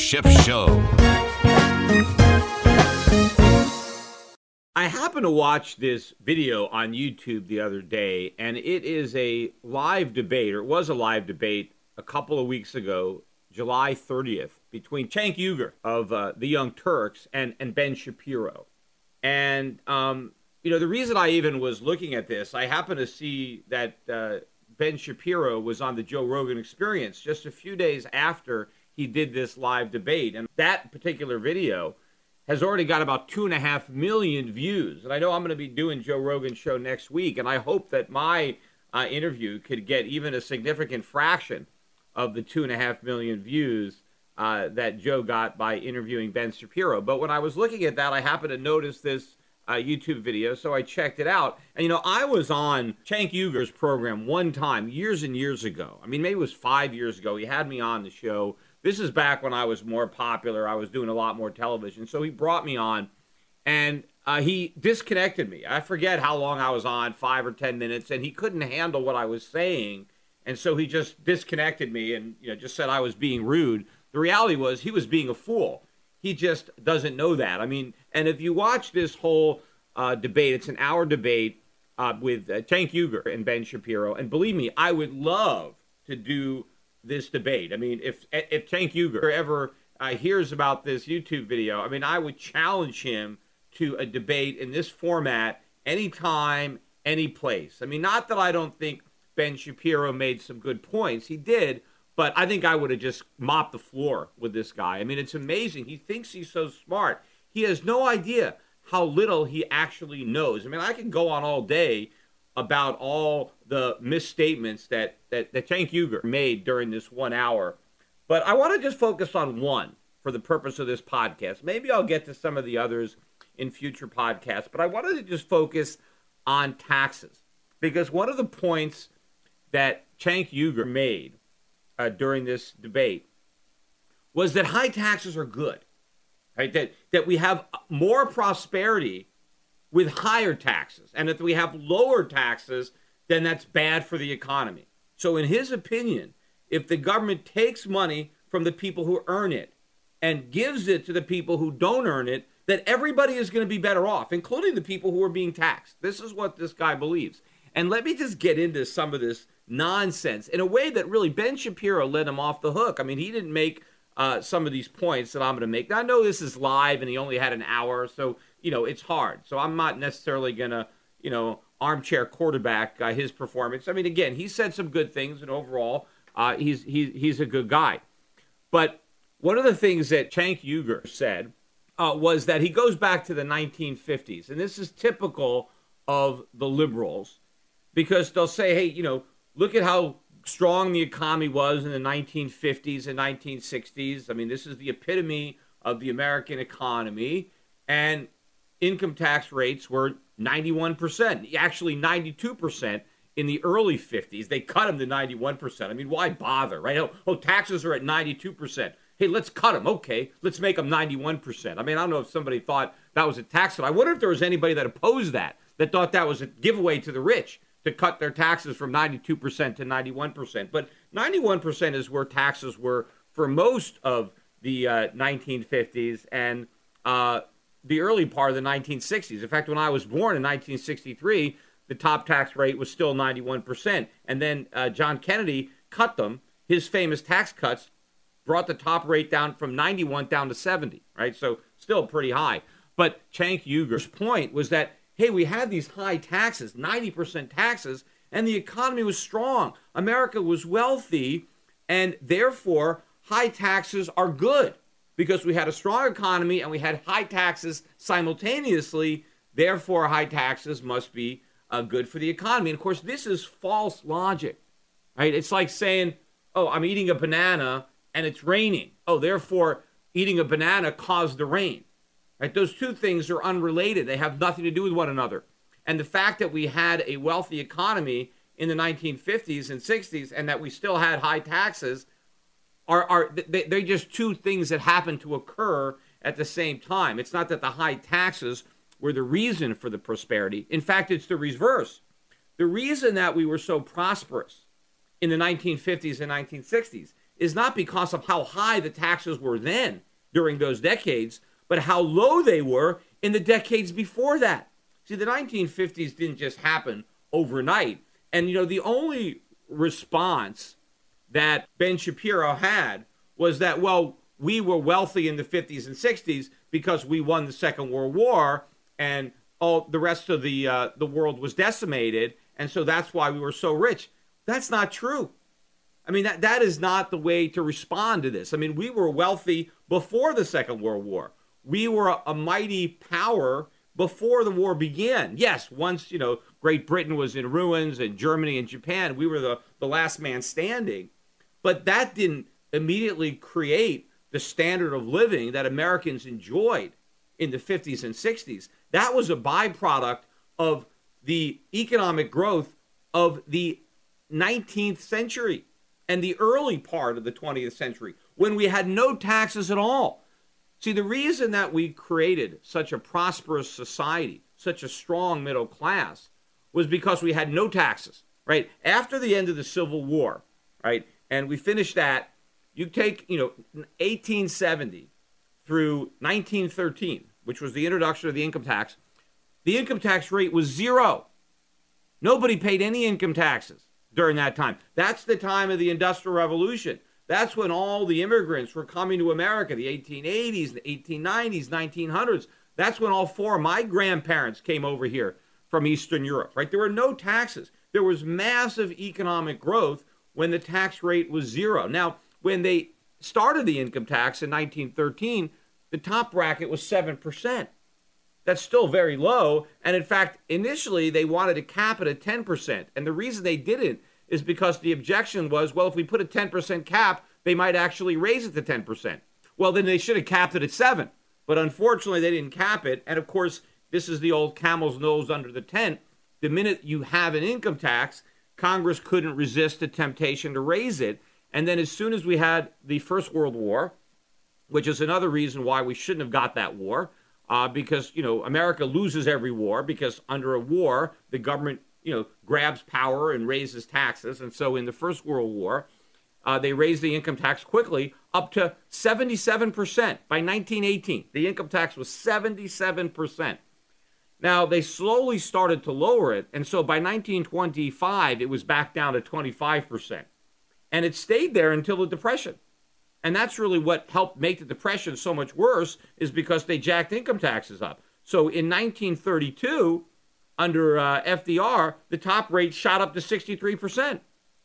Schiff Show. I happened to watch this video on YouTube the other day, and it is a live debate, or it was a live debate a couple of weeks ago, July 30th, between Cenk Uygur of uh, the Young Turks and, and Ben Shapiro. And, um, you know, the reason I even was looking at this, I happened to see that uh, Ben Shapiro was on the Joe Rogan Experience just a few days after he did this live debate. And that particular video has already got about two and a half million views. And I know I'm going to be doing Joe Rogan's show next week, and I hope that my uh, interview could get even a significant fraction of the two and a half million views uh, that Joe got by interviewing Ben Shapiro. But when I was looking at that, I happened to notice this uh, YouTube video, so I checked it out. And you know, I was on Cenk Uygur's program one time years and years ago. I mean, maybe it was five years ago. He had me on the show. This is back when I was more popular. I was doing a lot more television, so he brought me on, and uh, he disconnected me. I forget how long I was on, five or ten minutes, and he couldn't handle what I was saying, and so he just disconnected me and you know just said I was being rude. The reality was he was being a fool he just doesn't know that. I mean, and if you watch this whole uh, debate, it's an hour debate uh, with uh, Cenk Uygur and Ben Shapiro, and believe me, I would love to do this debate. I mean, if if Cenk Uygur ever uh, hears about this YouTube video, I mean, I would challenge him to a debate in this format anytime, any place. I mean, not that I don't think Ben Shapiro made some good points. He did, but I think I would have just mopped the floor with this guy. I mean, it's amazing. He thinks he's so smart. He has no idea how little he actually knows. I mean, I can go on all day about all the misstatements that that, that Cenk Uygur made during this one hour, but I want to just focus on one for the purpose of this podcast. Maybe I'll get to some of the others in future podcasts, but I wanted to just focus on taxes because one of the points that Cenk Uygur made uh, during this debate was that high taxes are good, right? That that we have more prosperity with higher taxes, and if we have lower taxes, then that's bad for the economy. So, in his opinion, if the government takes money from the people who earn it and gives it to the people who don't earn it, that everybody is going to be better off, including the people who are being taxed. This is what this guy believes. And let me just get into some of this nonsense in a way that really Ben Shapiro let him off the hook. I mean, he didn't make uh, some of these points that I'm going to make. Now, I know this is live and he only had an hour, so, you know, it's hard. So I'm not necessarily going to, you know, armchair quarterback uh, his performance. I mean, again, he said some good things, and overall, uh, he's, he's, he's a good guy. But one of the things that Cenk Uygur said uh, was that he goes back to the 1950s, and this is typical of the liberals because they'll say, hey, you know, look at how strong the economy was in the 1950s and 1960s. I mean, this is the epitome of the American economy. And income tax rates were 91%, actually 92% in the early 50s. They cut them to 91%. I mean, why bother, right? Oh, oh, taxes are at 92%. Hey, let's cut them. Okay, let's make them 91%. I mean, I don't know if somebody thought that was a tax cut. I wonder if there was anybody that opposed that, that thought that was a giveaway to the rich to cut their taxes from 92% to 91%. But 91% is where taxes were for most of the uh, 1950s and uh, the early part of the 1960s. In fact, when I was born in 1963, the top tax rate was still 91%. And then uh, John Kennedy cut them. His famous tax cuts brought the top rate down from 91 down to 70, right? So still pretty high. But Cenk Uygur's point was that, hey, we had these high taxes, 90% taxes, and the economy was strong. America was wealthy, and therefore high taxes are good because we had a strong economy and we had high taxes simultaneously. Therefore, high taxes must be uh, good for the economy. And of course, this is false logic, right? It's like saying, oh, I'm eating a banana and it's raining. Oh, therefore, eating a banana caused the rain. Right? Those two things are unrelated. They have nothing to do with one another. And the fact that we had a wealthy economy in the 1950s and 60s and that we still had high taxes are, are they, they're just two things that happen to occur at the same time. It's not that the high taxes were the reason for the prosperity. In fact, it's the reverse. The reason that we were so prosperous in the 1950s and 1960s is not because of how high the taxes were then during those decades, but how low they were in the decades before that. See, the 1950s didn't just happen overnight. And, you know, the only response that Ben Shapiro had was that, well, we were wealthy in the 50s and 60s because we won the Second World War and all the rest of the uh, the world was decimated, and so that's why we were so rich. That's not true. I mean, that, that is not the way to respond to this. I mean, we were wealthy before the Second World War. We were a, a mighty power before the war began. Yes, once, you know, Great Britain was in ruins and Germany and Japan, we were the, the last man standing. But that didn't immediately create the standard of living that Americans enjoyed in the 50s and 60s. That was a byproduct of the economic growth of the 19th century and the early part of the 20th century when we had no taxes at all. See, the reason that we created such a prosperous society, such a strong middle class, was because we had no taxes, right? After the end of the Civil War, right? And we finished that. You take, you know, 1870 through 1913, which was the introduction of the income tax. The income tax rate was zero. Nobody paid any income taxes during that time. That's the time of the Industrial Revolution. That's when all the immigrants were coming to America, the 1880s, the 1890s, 1900s. That's when all four of my grandparents came over here from Eastern Europe, right? There were no taxes. There was massive economic growth when the tax rate was zero. Now, when they started the income tax in 1913, the top bracket was 7%. That's still very low. And in fact, initially they wanted to cap it at 10%. And the reason they didn't is because the objection was well, if we put a 10% cap, they might actually raise it to 10%. Well, then they should have capped it at 7. But unfortunately, they didn't cap it. And of course, this is the old camel's nose under the tent. The minute you have an income tax, Congress couldn't resist the temptation to raise it. And then, as soon as we had the First World War, which is another reason why we shouldn't have got that war, uh, because you know America loses every war because under a war the government you know grabs power and raises taxes, and so in the First World War. Uh, they raised the income tax quickly up to 77% by 1918. The income tax was 77%. Now, they slowly started to lower it, and so by 1925, it was back down to 25%. And it stayed there until the Depression. And that's really what helped make the Depression so much worse, is because they jacked income taxes up. So in 1932, under uh, FDR, the top rate shot up to 63%.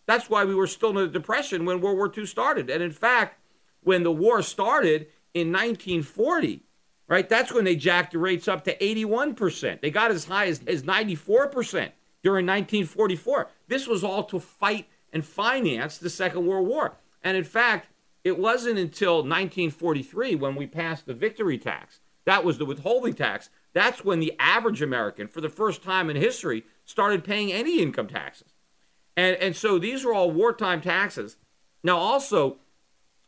That's why we were still in the depression when World War II started. And in fact, when the war started in 1940, right? That's when they jacked the rates up to 81%. They got as high as, as 94% during 1944. This was all to fight and finance the Second World War. And in fact, it wasn't until 1943 when we passed the victory tax. That was the withholding tax. That's when the average American, for the first time in history, started paying any income taxes. And, and so these were all wartime taxes. Now, also,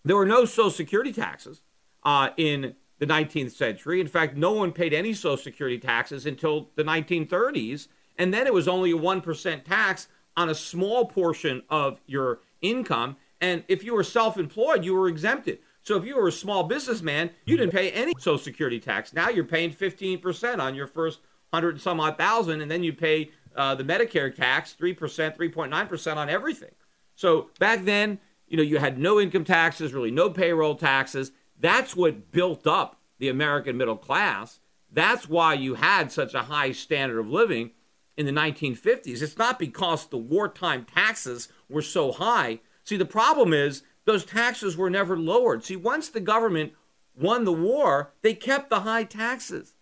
there were no Social Security taxes uh, in the 19th century. In fact, no one paid any Social Security taxes until the 1930s. And then it was only a 1% tax on a small portion of your income. And if you were self employed, you were exempted. So if you were a small businessman, you didn't pay any Social Security tax. Now you're paying 15% on your first hundred and some odd thousand, and then you pay uh, the Medicare tax, 3%, 3.9% on everything. So back then, you know, you had no income taxes, really no payroll taxes. That's what built up the American middle class. That's why you had such a high standard of living in the 1950s. It's not because the wartime taxes were so high. See, the problem is those taxes were never lowered. See, once the government won the war, they kept the high taxes.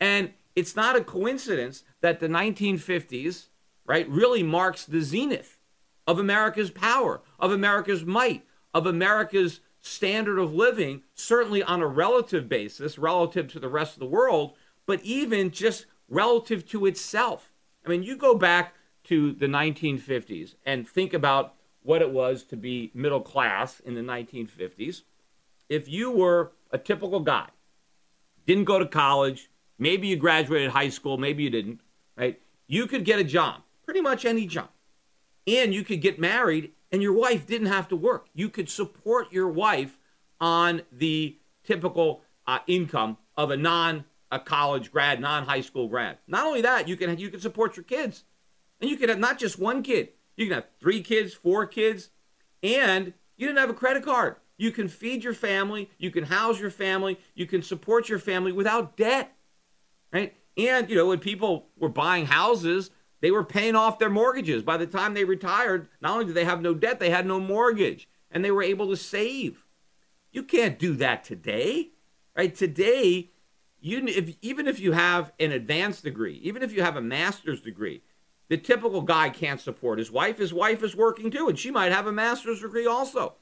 And it's not a coincidence that the 1950s, right, really marks the zenith of America's power, of America's might, of America's standard of living, certainly on a relative basis, relative to the rest of the world, but even just relative to itself. I mean, you go back to the 1950s and think about what it was to be middle class in the 1950s. If you were a typical guy, didn't go to college, maybe you graduated high school, maybe you didn't, right? You could get a job, pretty much any job. And you could get married and your wife didn't have to work. You could support your wife on the typical uh, income of a non a college grad, non high school grad. Not only that, you can you can support your kids, and you can have not just one kid. You can have three kids, four kids, and you didn't have a credit card. You can feed your family, you can house your family, you can support your family without debt, right? And you know when people were buying houses, they were paying off their mortgages. By the time they retired, not only did they have no debt, they had no mortgage, and they were able to save. You can't do that today, right? Today, you if, even if you have an advanced degree, even if you have a master's degree, the typical guy can't support his wife. His wife is working too, and she might have a master's degree also.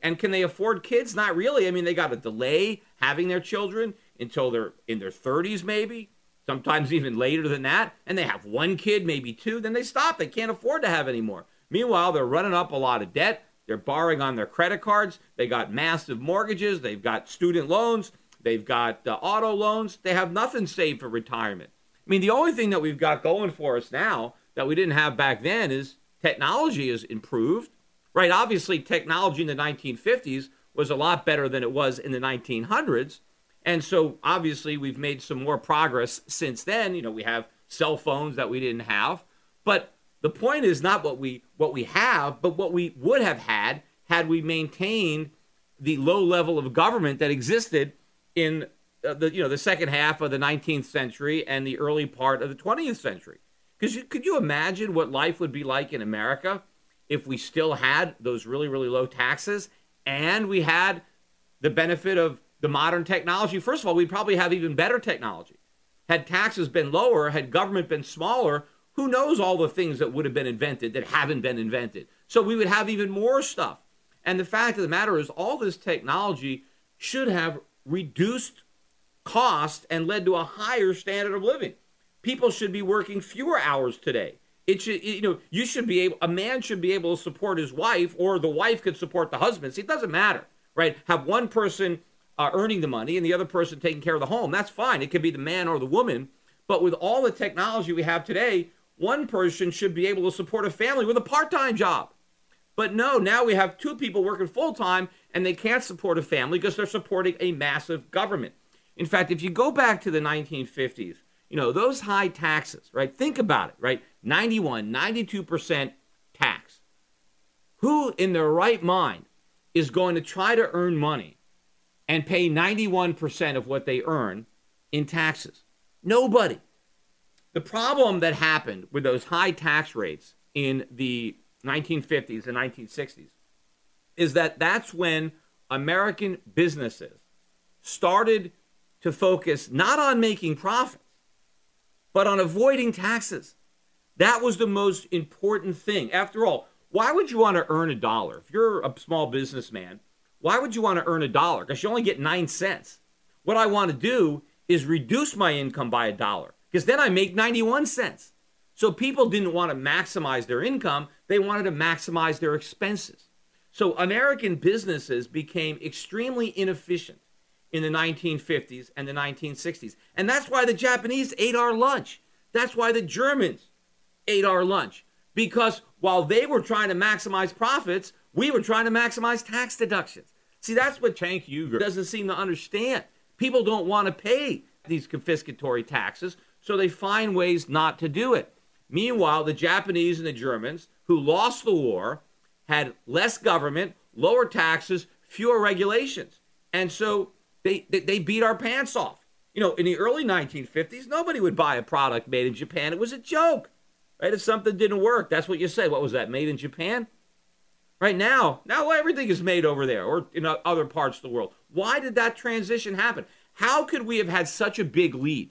And can they afford kids? Not really. I mean, they got to delay having their children until they're in their 30s, maybe, sometimes even later than that. And they have one kid, maybe two, then they stop. They can't afford to have any more. Meanwhile, they're running up a lot of debt. They're borrowing on their credit cards. They got massive mortgages. They've got student loans. They've got uh, auto loans. They have nothing saved for retirement. I mean, the only thing that we've got going for us now that we didn't have back then is technology has improved, right? Obviously, technology in the 1950s was a lot better than it was in the 1900s. And so obviously we've made some more progress since then. You know, we have cell phones that we didn't have. But the point is not what we what we have, but what we would have had had we maintained the low level of government that existed in uh, the you know the second half of the 19th century and the early part of the 20th century. Because could you imagine what life would be like in America if we still had those really, really low taxes and we had the benefit of the modern technology? First of all, we'd probably have even better technology. Had taxes been lower, had government been smaller, who knows all the things that would have been invented that haven't been invented? So we would have even more stuff. And the fact of the matter is, all this technology should have reduced cost and led to a higher standard of living people should be working fewer hours today. It should, you know, you should be able, a man should be able to support his wife, or the wife could support the husband. See, it doesn't matter, right? Have one person uh, earning the money and the other person taking care of the home. That's fine. It could be the man or the woman. But with all the technology we have today, one person should be able to support a family with a part time job. But no, now we have two people working full time and they can't support a family because they're supporting a massive government. In fact, if you go back to the 1950s, you know, those high taxes, right? Think about it, right? 91, 92% tax. Who in their right mind is going to try to earn money and pay 91% of what they earn in taxes? Nobody. The problem that happened with those high tax rates in the 1950s and 1960s is that that's when American businesses started to focus not on making profits but on avoiding taxes. That was the most important thing. After all, why would you want to earn a dollar? If you're a small businessman, why would you want to earn a dollar? Because you only get nine cents. What I want to do is reduce my income by a dollar because then I make 91 cents. So people didn't want to maximize their income, they wanted to maximize their expenses. So American businesses became extremely inefficient in the 1950s and the 1960s. And that's why the Japanese ate our lunch. That's why the Germans ate our lunch. Because while they were trying to maximize profits, we were trying to maximize tax deductions. See, that's what Cenk Uygur doesn't seem to understand. People don't want to pay these confiscatory taxes, so they find ways not to do it. Meanwhile, the Japanese and the Germans, who lost the war, had less government, lower taxes, fewer regulations. And so they, they, they beat our pants off. You know, in the early 1950s, nobody would buy a product made in Japan. It was a joke, right? If something didn't work, that's what you say. What was that, made in Japan? Right now, now everything is made over there or in other parts of the world. Why did that transition happen? How could we have had such a big lead?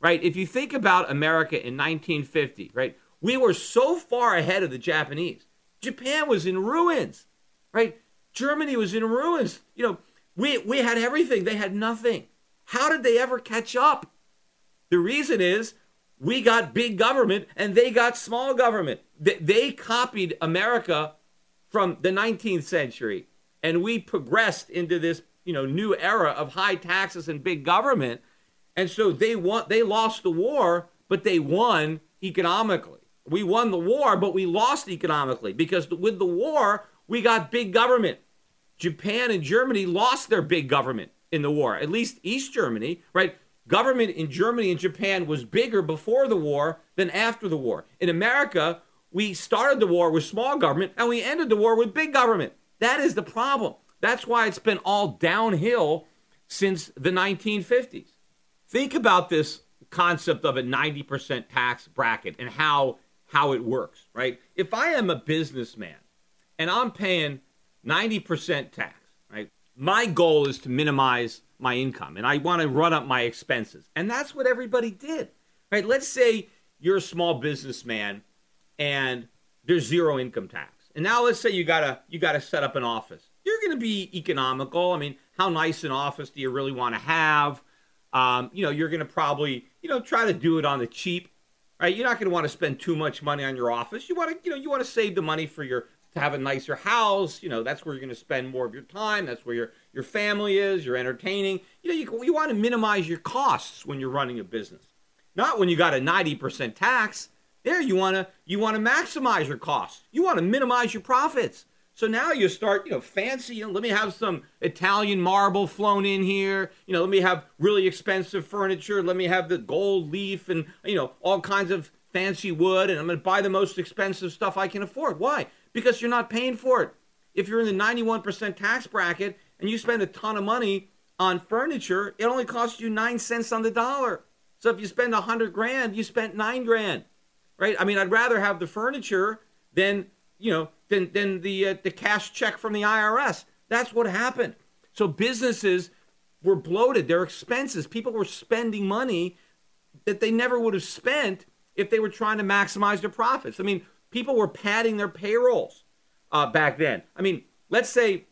Right? If you think about America in 1950, right? We were so far ahead of the Japanese. Japan was in ruins, right? Germany was in ruins. You know, we we had everything, they had nothing. How did they ever catch up? The reason is we got big government and they got small government. They, copied America from the 19th century. And we progressed into this you know new era of high taxes and big government. And so they want they lost the war but they won economically. We won the war but we lost economically because with the war we got big government. Japan and germany lost their big government in the war at least east germany right government in germany and japan was bigger before the war than after the war in america we started the war with small government and we ended the war with big government. That is the problem. That's why it's been all downhill since the 1950s. Think about this concept of a 90% tax bracket and how how it works, right? If I am a businessman and I'm paying 90% tax, right? My goal is to minimize my income and I want to run up my expenses. And that's what everybody did. Right? Let's say you're a small businessman and there's zero income tax. And now let's say you gotta you gotta set up an office. You're going to be economical. I mean, how nice an office do you really want to have? Um, you know, you're going to probably you know try to do it on the cheap, right? You're not going to want to spend too much money on your office. You want to you know you want to save the money for your to have a nicer house. You know, that's where you're going to spend more of your time. That's where your your family is. You're entertaining. You know, you you want to minimize your costs when you're running a business, not when you got a 90% tax there you want to you want to maximize your costs. You want to minimize your profits. So now you start, you know, fancy. You know, let me have some Italian marble flown in here. You know, let me have really expensive furniture. Let me have the gold leaf and you know all kinds of fancy wood. And I'm going to buy the most expensive stuff I can afford. Why? Because you're not paying for it. If you're in the 91% tax bracket and you spend a ton of money on furniture, it only costs you nine cents on the dollar. So if you spend a hundred grand, you spent nine grand right? I mean, I'd rather have the furniture than you know than than the uh, the cash check from the IRS. That's what happened. So businesses were bloated. Their expenses, people were spending money that they never would have spent if they were trying to maximize their profits. I mean, people were padding their payrolls uh, back then. I mean, let's say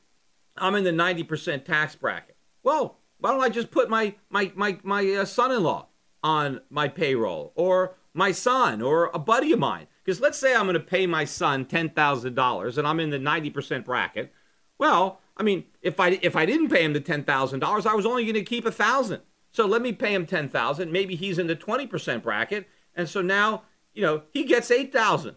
I'm in the 90% tax bracket. Well, why don't I just put my my my my uh, son-in-law on my payroll or my son or a buddy of mine. Because let's say I'm going to pay my son $10,000 and I'm in the 90% bracket. Well, I mean, if I if I didn't pay him the $10,000, I was only going to keep a 1000. So let me pay him 10,000. Maybe he's in the 20% bracket, and so now, you know, he gets 8,000.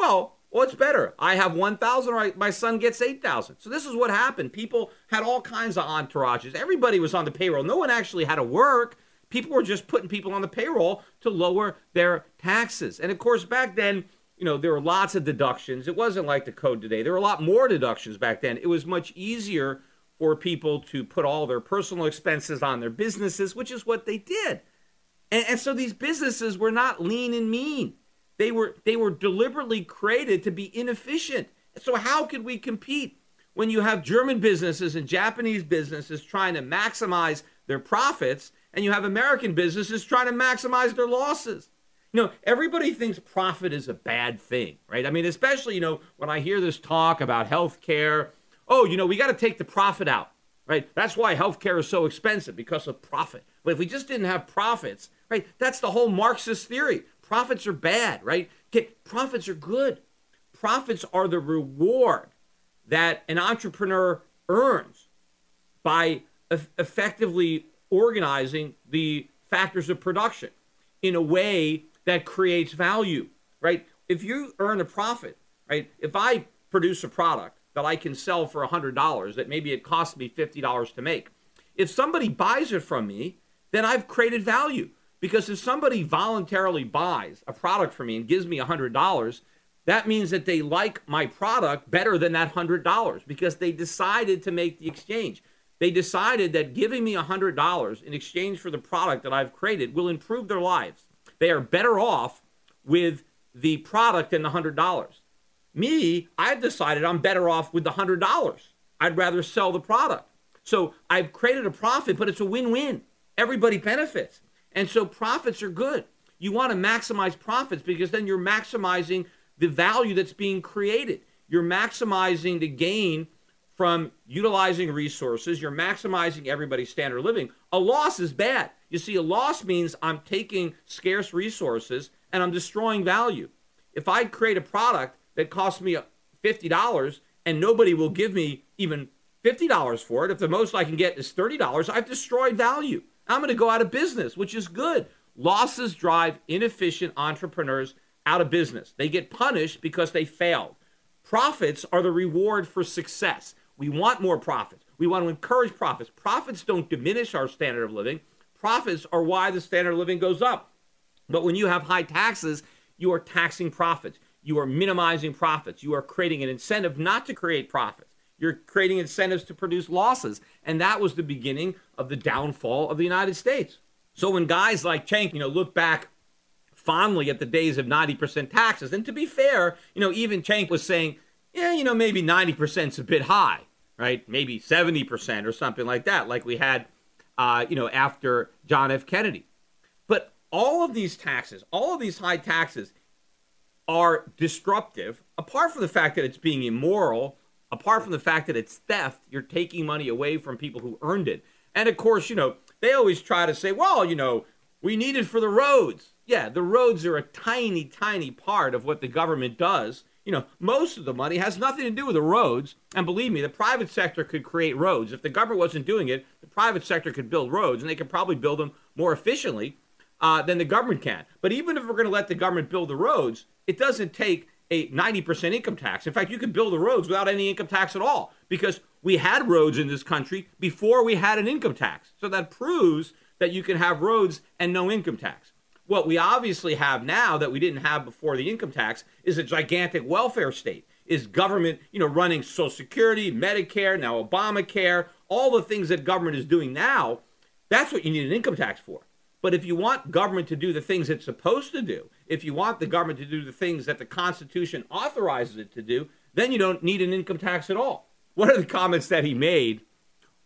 Well, what's better? I have 1,000 or my son gets 8,000. So this is what happened. People had all kinds of entourages. Everybody was on the payroll. No one actually had to work people were just putting people on the payroll to lower their taxes. And of course, back then, you know, there were lots of deductions. It wasn't like the code today. There were a lot more deductions back then. It was much easier for people to put all their personal expenses on their businesses, which is what they did. And, and so these businesses were not lean and mean. They were they were deliberately created to be inefficient. So how could we compete when you have German businesses and Japanese businesses trying to maximize their profits and you have American businesses trying to maximize their losses. You know, everybody thinks profit is a bad thing, right? I mean, especially, you know, when I hear this talk about health care, oh, you know, we got to take the profit out, right? That's why health care is so expensive because of profit. But if we just didn't have profits, right, that's the whole Marxist theory. Profits are bad, right? Okay, profits are good. Profits are the reward that an entrepreneur earns by effectively organizing the factors of production in a way that creates value, right? If you earn a profit, right? If I produce a product that I can sell for $100 that maybe it costs me $50 to make, if somebody buys it from me, then I've created value. Because if somebody voluntarily buys a product from me and gives me $100, that means that they like my product better than that $100 because they decided to make the exchange. They decided that giving me $100 in exchange for the product that I've created will improve their lives. They are better off with the product than the $100. Me, I've decided I'm better off with the $100. I'd rather sell the product. So I've created a profit, but it's a win win. Everybody benefits. And so profits are good. You want to maximize profits because then you're maximizing the value that's being created. You're maximizing the gain from utilizing resources. You're maximizing everybody's standard of living. A loss is bad. You see, a loss means I'm taking scarce resources and I'm destroying value. If I create a product that costs me $50 and nobody will give me even $50 for it, if the most I can get is $30, I've destroyed value. I'm going to go out of business, which is good. Losses drive inefficient entrepreneurs out of business. They get punished because they failed. Profits are the reward for success. We want more profits. We want to encourage profits. Profits don't diminish our standard of living. Profits are why the standard of living goes up. But when you have high taxes, you are taxing profits. You are minimizing profits. You are creating an incentive not to create profits. You're creating incentives to produce losses. And that was the beginning of the downfall of the United States. So when guys like Cenk, you know, look back fondly at the days of 90% taxes, and to be fair, you know, even Cenk was saying, yeah, you know, maybe 90% is a bit high, right? Maybe 70% or something like that, like we had, uh, you know, after John F. Kennedy. But all of these taxes, all of these high taxes are disruptive, apart from the fact that it's being immoral apart from the fact that it's theft, you're taking money away from people who earned it. And of course, you know, they always try to say, well, you know, we need it for the roads. Yeah, the roads are a tiny, tiny part of what the government does. You know, most of the money has nothing to do with the roads. And believe me, the private sector could create roads. If the government wasn't doing it, the private sector could build roads, and they could probably build them more efficiently uh, than the government can. But even if we're going to let the government build the roads, it doesn't take a 90% income tax. In fact, you could build the roads without any income tax at all because we had roads in this country before we had an income tax. So that proves that you can have roads and no income tax. What we obviously have now that we didn't have before the income tax is a gigantic welfare state. Is government, you know, running Social Security, Medicare, now Obamacare, all the things that government is doing now. That's what you need an income tax for. But if you want government to do the things it's supposed to do, if you want the government to do the things that the Constitution authorizes it to do, then you don't need an income tax at all. One of the comments that he made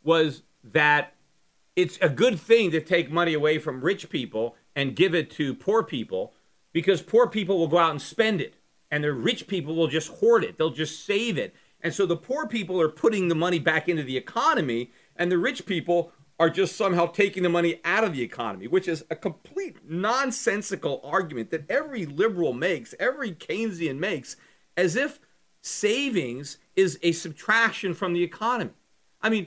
was that it's a good thing to take money away from rich people and give it to poor people because poor people will go out and spend it and the rich people will just hoard it. They'll just save it. And so the poor people are putting the money back into the economy and the rich people are just somehow taking the money out of the economy, which is a complete nonsensical argument that every liberal makes, every Keynesian makes, as if savings is a subtraction from the economy. I mean,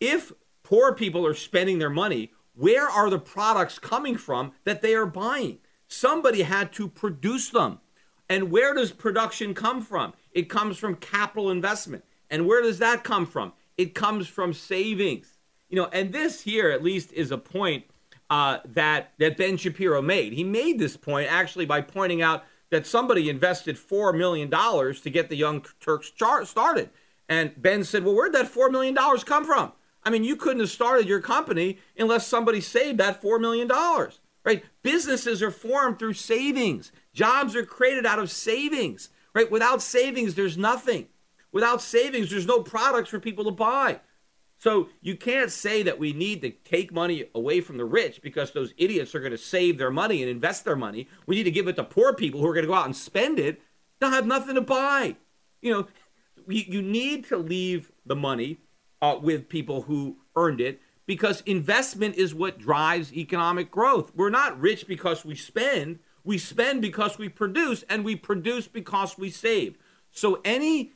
if poor people are spending their money, where are the products coming from that they are buying? Somebody had to produce them. And where does production come from? It comes from capital investment. And where does that come from? It comes from savings. You know, and this here at least is a point uh, that that Ben Shapiro made. He made this point actually by pointing out that somebody invested four million dollars to get the Young Turks chart started, and Ben said, "Well, where'd that four million dollars come from? I mean, you couldn't have started your company unless somebody saved that four million dollars." Right? Businesses are formed through savings. Jobs are created out of savings. Right? Without savings, there's nothing. Without savings, there's no products for people to buy. So you can't say that we need to take money away from the rich because those idiots are going to save their money and invest their money. We need to give it to poor people who are going to go out and spend it. They'll have nothing to buy. You know, you, you need to leave the money uh, with people who earned it because investment is what drives economic growth. We're not rich because we spend. We spend because we produce, and we produce because we save. So any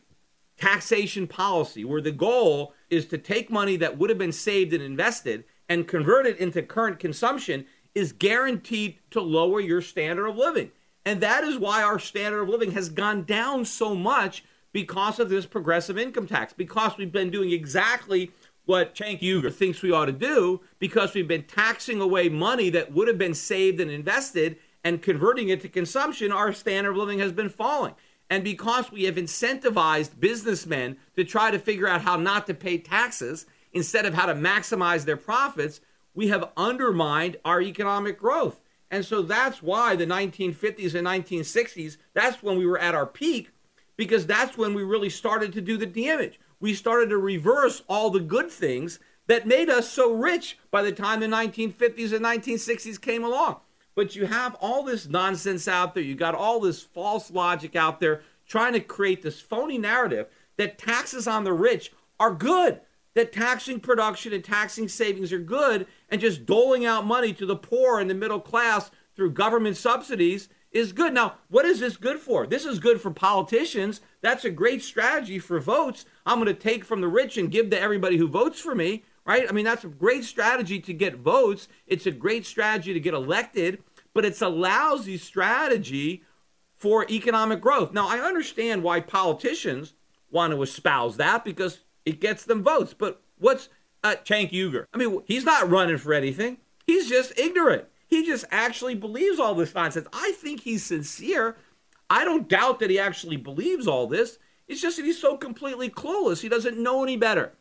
taxation policy where the goal is to take money that would have been saved and invested and convert it into current consumption is guaranteed to lower your standard of living. And that is why our standard of living has gone down so much because of this progressive income tax, because we've been doing exactly what Cenk Uygur thinks we ought to do, because we've been taxing away money that would have been saved and invested and converting it to consumption, our standard of living has been falling. And because we have incentivized businessmen to try to figure out how not to pay taxes instead of how to maximize their profits, we have undermined our economic growth. And so that's why the 1950s and 1960s, that's when we were at our peak, because that's when we really started to do the damage. We started to reverse all the good things that made us so rich by the time the 1950s and 1960s came along. But you have all this nonsense out there. You got all this false logic out there trying to create this phony narrative that taxes on the rich are good, that taxing production and taxing savings are good, and just doling out money to the poor and the middle class through government subsidies is good. Now, what is this good for? This is good for politicians. That's a great strategy for votes. I'm going to take from the rich and give to everybody who votes for me right? I mean, that's a great strategy to get votes. It's a great strategy to get elected, but it's a lousy strategy for economic growth. Now, I understand why politicians want to espouse that because it gets them votes. But what's uh, Cenk Uygur? I mean, he's not running for anything. He's just ignorant. He just actually believes all this nonsense. I think he's sincere. I don't doubt that he actually believes all this. It's just that he's so completely clueless. He doesn't know any better.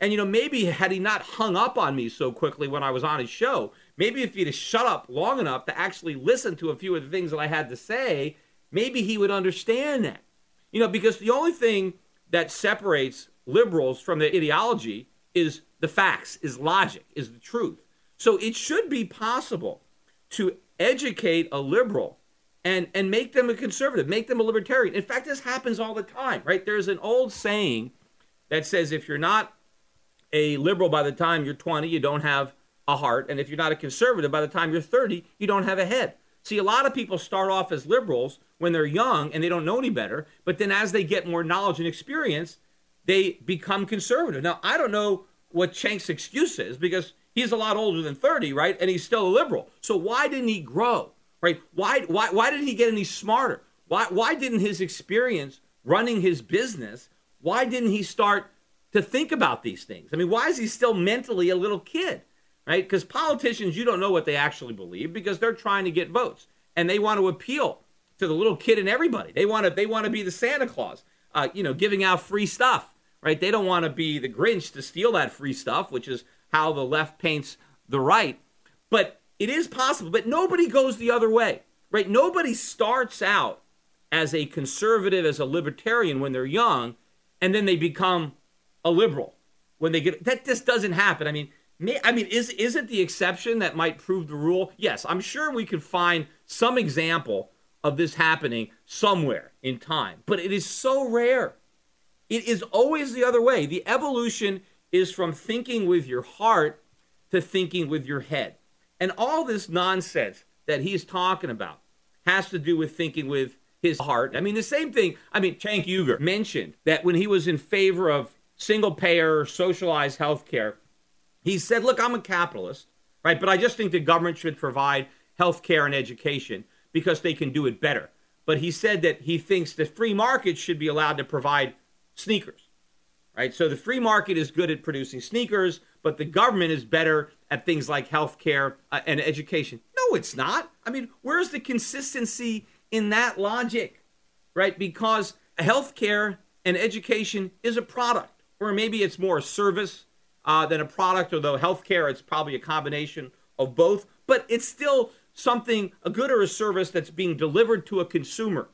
And, you know, maybe had he not hung up on me so quickly when I was on his show, maybe if he'd have shut up long enough to actually listen to a few of the things that I had to say, maybe he would understand that. You know, because the only thing that separates liberals from their ideology is the facts, is logic, is the truth. So it should be possible to educate a liberal and and make them a conservative, make them a libertarian. In fact, this happens all the time, right? There's an old saying that says if you're not a liberal by the time you're 20, you don't have a heart. And if you're not a conservative by the time you're 30, you don't have a head. See, a lot of people start off as liberals when they're young and they don't know any better. But then as they get more knowledge and experience, they become conservative. Now, I don't know what Cenk's excuse is because he's a lot older than 30, right? And he's still a liberal. So why didn't he grow, right? Why, why, why didn't he get any smarter? Why, why didn't his experience running his business, why didn't he start to think about these things. I mean, why is he still mentally a little kid? Right? Because politicians, you don't know what they actually believe because they're trying to get votes and they want to appeal to the little kid and everybody. They want to they want to be the Santa Claus, uh, you know, giving out free stuff. Right? They don't want to be the Grinch to steal that free stuff, which is how the left paints the right. But it is possible. But nobody goes the other way. Right? Nobody starts out as a conservative, as a libertarian when they're young, and then they become a liberal when they get that just doesn't happen. I mean, may, I mean, is is it the exception that might prove the rule? Yes, I'm sure we could find some example of this happening somewhere in time, but it is so rare. It is always the other way. The evolution is from thinking with your heart to thinking with your head. And all this nonsense that he's talking about has to do with thinking with his heart. I mean, the same thing. I mean, Cenk Uygur mentioned that when he was in favor of single payer, socialized health care. He said, Look, I'm a capitalist, right? But I just think the government should provide health care and education because they can do it better. But he said that he thinks the free market should be allowed to provide sneakers, right? So the free market is good at producing sneakers, but the government is better at things like health care uh, and education. No, it's not. I mean, where's the consistency in that logic, right? Because health care and education is a product or maybe it's more a service uh, than a product, although healthcare, it's probably a combination of both, but it's still something, a good or a service that's being delivered to a consumer.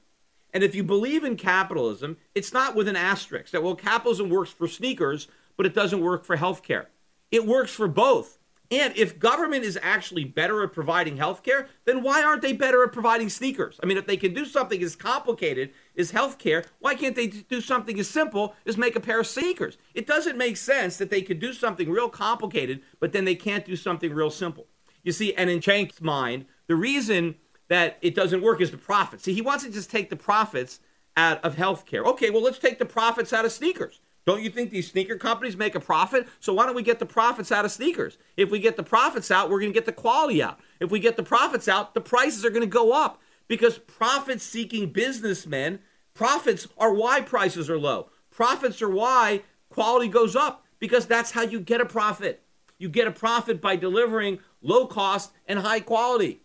And if you believe in capitalism, it's not with an asterisk that, well, capitalism works for sneakers, but it doesn't work for healthcare. It works for both. And if government is actually better at providing health care, then why aren't they better at providing sneakers? I mean, if they can do something as complicated as health care, why can't they do something as simple as make a pair of sneakers? It doesn't make sense that they could do something real complicated, but then they can't do something real simple. You see, and in Cenk's mind, the reason that it doesn't work is the profits. See, he wants to just take the profits out of healthcare. Okay, well, let's take the profits out of sneakers. Don't you think these sneaker companies make a profit? So why don't we get the profits out of sneakers? If we get the profits out, we're going to get the quality out. If we get the profits out, the prices are going to go up because profit seeking businessmen, profits are why prices are low. Profits are why quality goes up because that's how you get a profit. You get a profit by delivering low cost and high quality.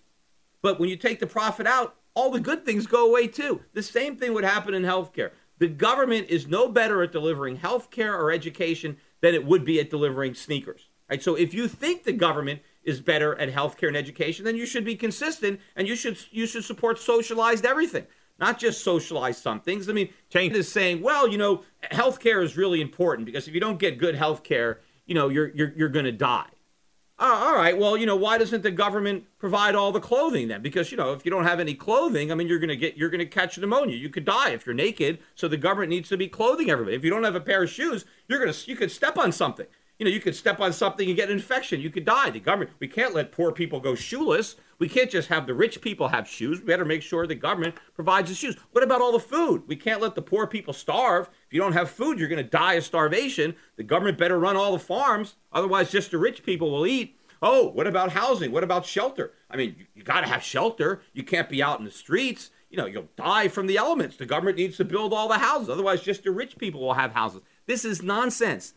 But when you take the profit out, all the good things go away too. The same thing would happen in healthcare. The government is no better at delivering healthcare or education than it would be at delivering sneakers. Right? So if you think the government is better at healthcare and education, then you should be consistent and you should you should support socialized everything, not just socialize some things. I mean, Cenk is saying, well, you know, healthcare is really important because if you don't get good healthcare, you know, you're you're you're going to die. Uh, all right, well, you know, why doesn't the government provide all the clothing then? Because you know, if you don't have any clothing, I mean, you're going to get you're going to catch pneumonia. You could die if you're naked. So the government needs to be clothing everybody. If you don't have a pair of shoes, you're going to you could step on something. You know, you could step on something and get an infection. You could die. The government, we can't let poor people go shoeless. We can't just have the rich people have shoes. We better make sure the government provides the shoes. What about all the food? We can't let the poor people starve. If you don't have food, you're going to die of starvation. The government better run all the farms. Otherwise, just the rich people will eat. Oh, what about housing? What about shelter? I mean, you, you got to have shelter. You can't be out in the streets. You know, you'll die from the elements. The government needs to build all the houses. Otherwise, just the rich people will have houses. This is nonsense.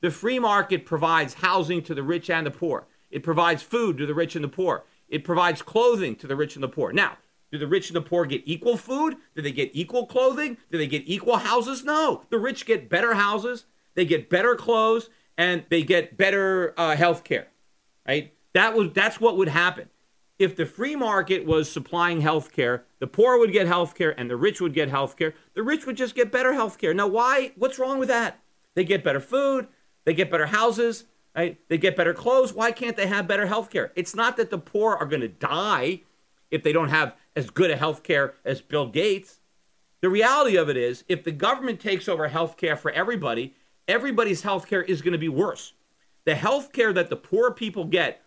The free market provides housing to the rich and the poor. It provides food to the rich and the poor. It provides clothing to the rich and the poor. Now, do the rich and the poor get equal food? Do they get equal clothing? Do they get equal houses? No. The rich get better houses, they get better clothes, and they get better uh, health care right? That was that's what would happen. If the free market was supplying health care, the poor would get health care and the rich would get health care. The rich would just get better health care. Now, why? What's wrong with that? They get better food, they get better houses, right? They get better clothes. Why can't they have better health care? It's not that the poor are going to die if they don't have as good a health care as Bill Gates. The reality of it is, if the government takes over health care for everybody, everybody's health care is going to be worse the health care that the poor people get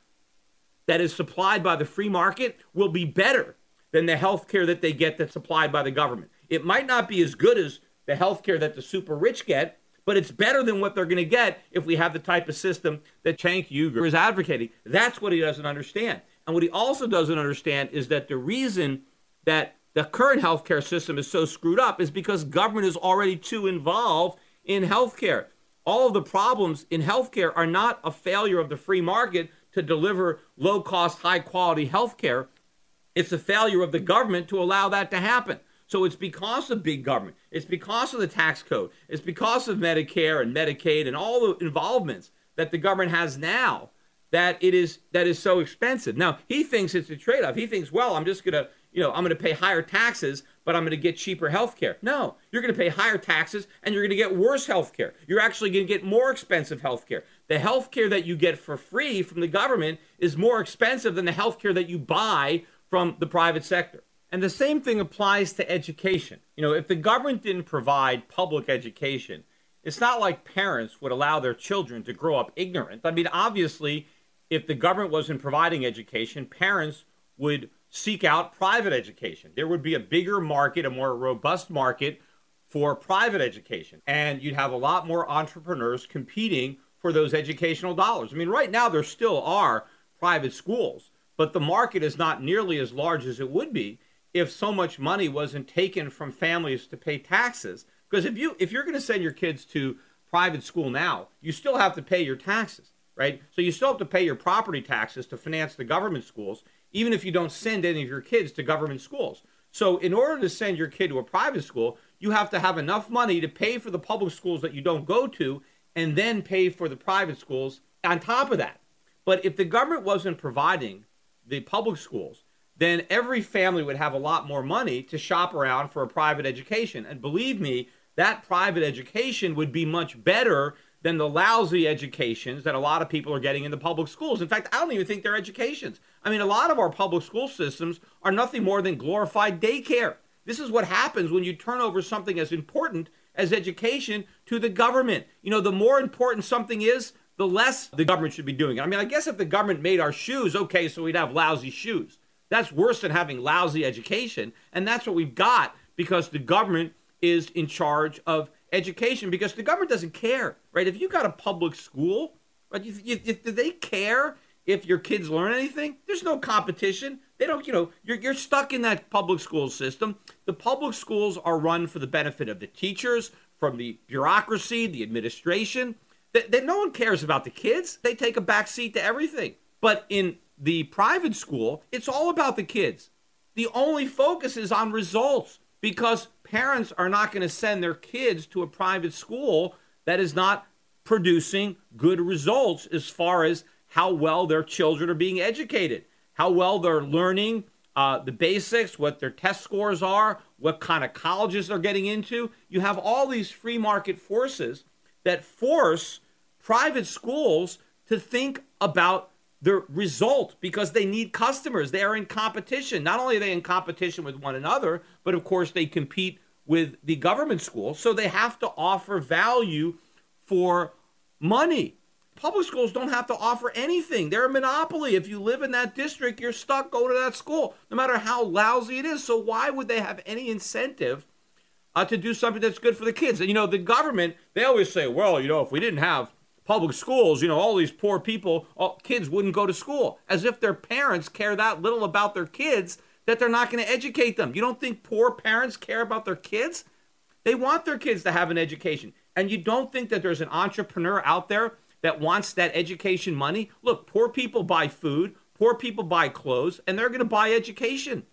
that is supplied by the free market will be better than the health care that they get that's supplied by the government. It might not be as good as the health care that the super rich get, but it's better than what they're going to get if we have the type of system that Cenk Uygur is advocating. That's what he doesn't understand. And what he also doesn't understand is that the reason that the current healthcare system is so screwed up is because government is already too involved in healthcare all of the problems in healthcare are not a failure of the free market to deliver low cost, high quality healthcare. It's a failure of the government to allow that to happen. So it's because of big government. It's because of the tax code. It's because of Medicare and Medicaid and all the involvements that the government has now that it is that is so expensive. Now he thinks it's a trade-off. He thinks, well, I'm just gonna, you know, I'm gonna pay higher taxes, but I'm gonna get cheaper health care. No, you're gonna pay higher taxes and you're gonna get worse health care. You're actually gonna get more expensive health care. The health care that you get for free from the government is more expensive than the health care that you buy from the private sector. And the same thing applies to education. You know, if the government didn't provide public education, it's not like parents would allow their children to grow up ignorant. I mean, obviously, if the government wasn't providing education, parents would seek out private education. There would be a bigger market, a more robust market for private education. And you'd have a lot more entrepreneurs competing for those educational dollars. I mean, right now there still are private schools, but the market is not nearly as large as it would be if so much money wasn't taken from families to pay taxes. Because if you if you're going to send your kids to private school now, you still have to pay your taxes right? So you still have to pay your property taxes to finance the government schools, even if you don't send any of your kids to government schools. So in order to send your kid to a private school, you have to have enough money to pay for the public schools that you don't go to and then pay for the private schools on top of that. But if the government wasn't providing the public schools, then every family would have a lot more money to shop around for a private education. And believe me, that private education would be much better than the lousy educations that a lot of people are getting in the public schools. In fact, I don't even think they're educations. I mean, a lot of our public school systems are nothing more than glorified daycare. This is what happens when you turn over something as important as education to the government. You know, the more important something is, the less the government should be doing it. I mean, I guess if the government made our shoes, okay, so we'd have lousy shoes. That's worse than having lousy education. And that's what we've got because the government is in charge of education because the government doesn't care, right? If you got a public school, right, you, you, do they care if your kids learn anything? There's no competition. They don't, you know, you're, you're stuck in that public school system. The public schools are run for the benefit of the teachers, from the bureaucracy, the administration. That, that no one cares about the kids. They take a back seat to everything. But in the private school, it's all about the kids. The only focus is on results because parents are not going to send their kids to a private school that is not producing good results as far as how well their children are being educated, how well they're learning uh, the basics, what their test scores are, what kind of colleges they're getting into. You have all these free market forces that force private schools to think about the result because they need customers. They are in competition. Not only are they in competition with one another, but of course they compete with the government school. So they have to offer value for money. Public schools don't have to offer anything. They're a monopoly. If you live in that district, you're stuck going to that school, no matter how lousy it is. So why would they have any incentive uh, to do something that's good for the kids? And you know, the government, they always say, well, you know, if we didn't have public schools, you know, all these poor people, all, kids wouldn't go to school, as if their parents care that little about their kids that they're not going to educate them. You don't think poor parents care about their kids? They want their kids to have an education. And you don't think that there's an entrepreneur out there that wants that education money? Look, poor people buy food, poor people buy clothes, and they're going to buy education.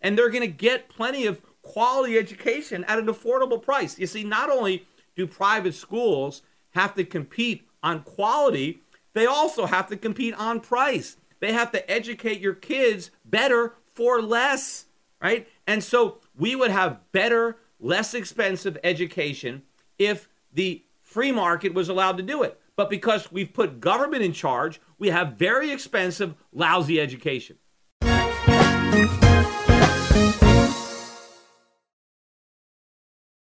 And they're going to get plenty of quality education at an affordable price. You see, not only do private schools have to compete on quality, they also have to compete on price. They have to educate your kids better for less, right? And so we would have better, less expensive education if the free market was allowed to do it. But because we've put government in charge, we have very expensive, lousy education.